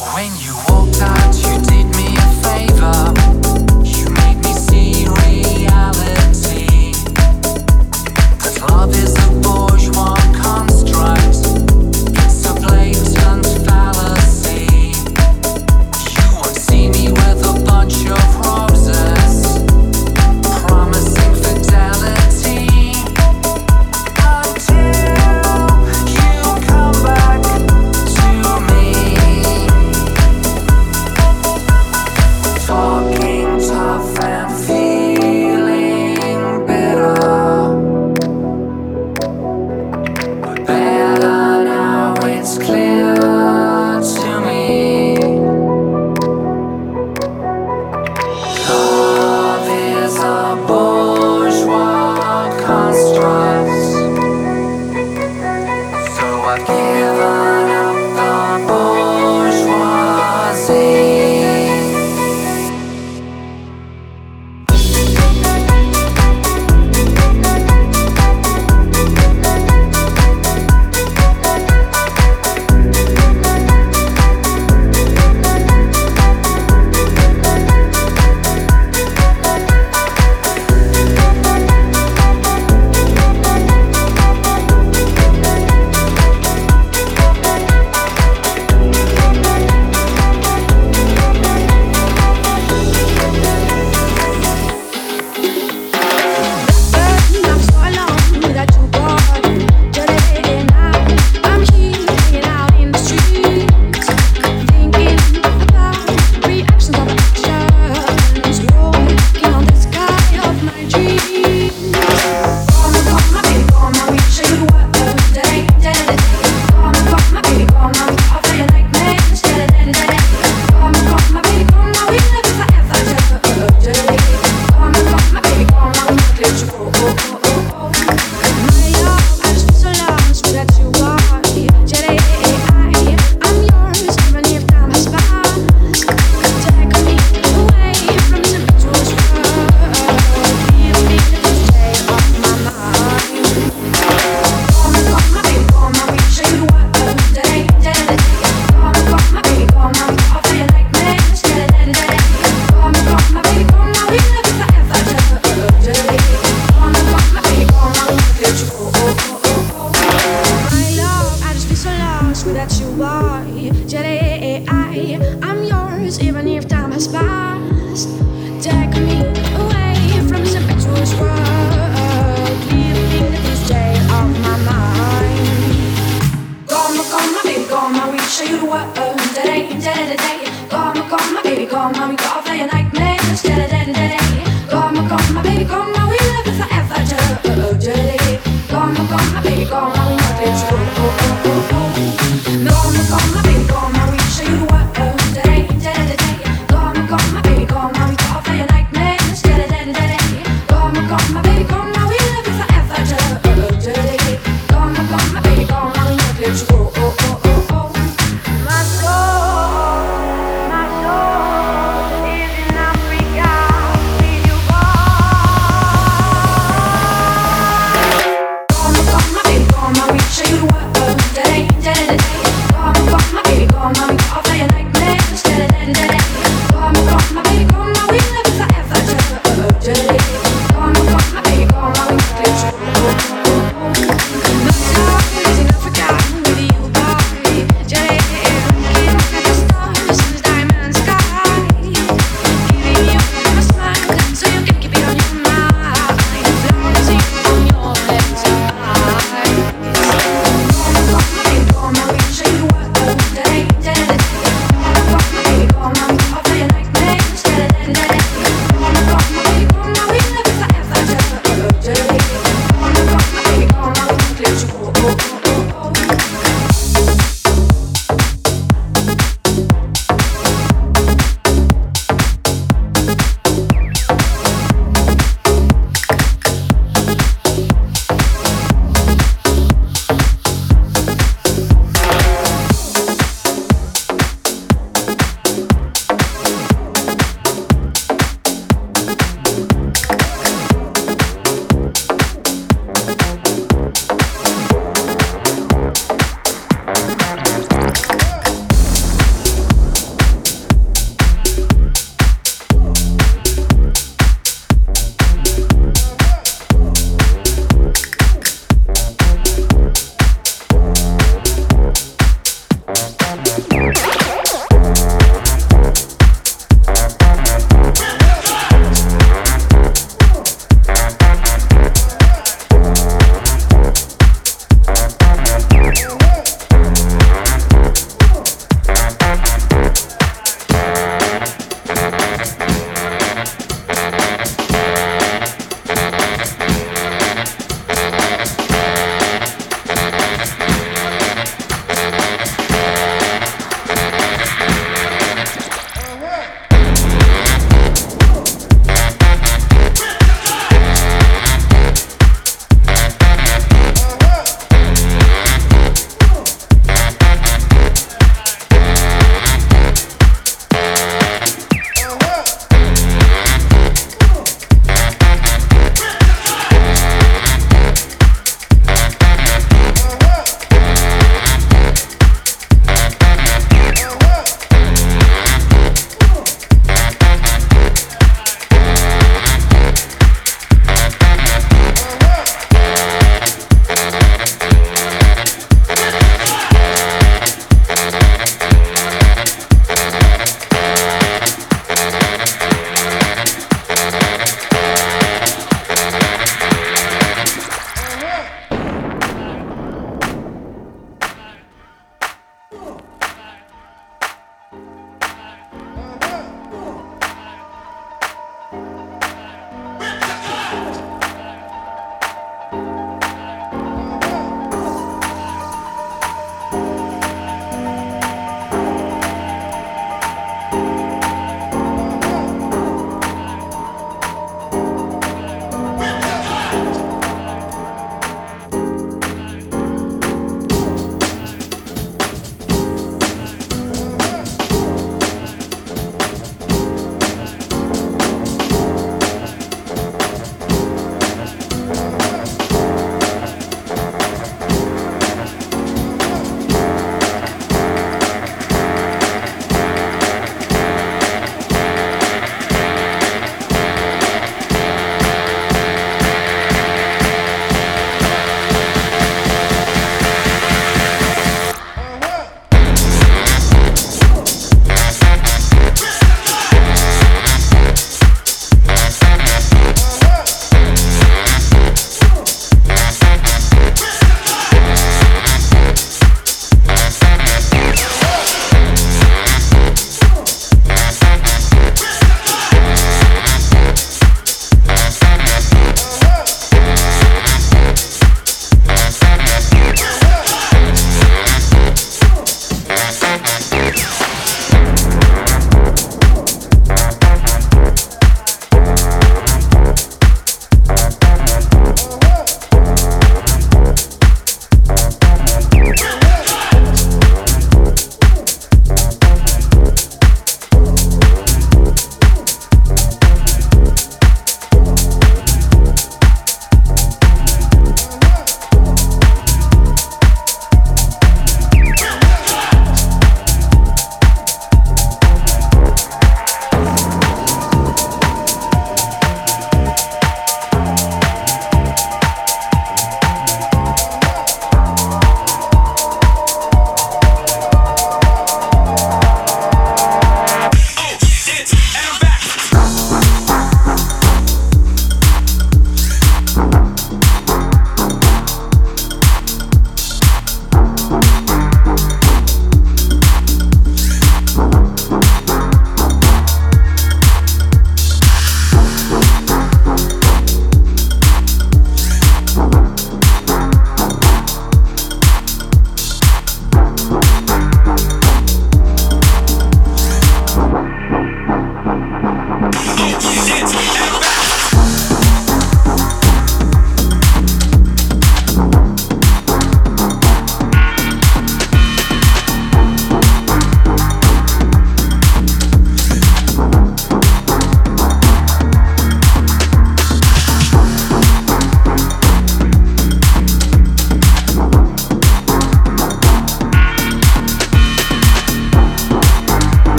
When you walked out, you did me a favor.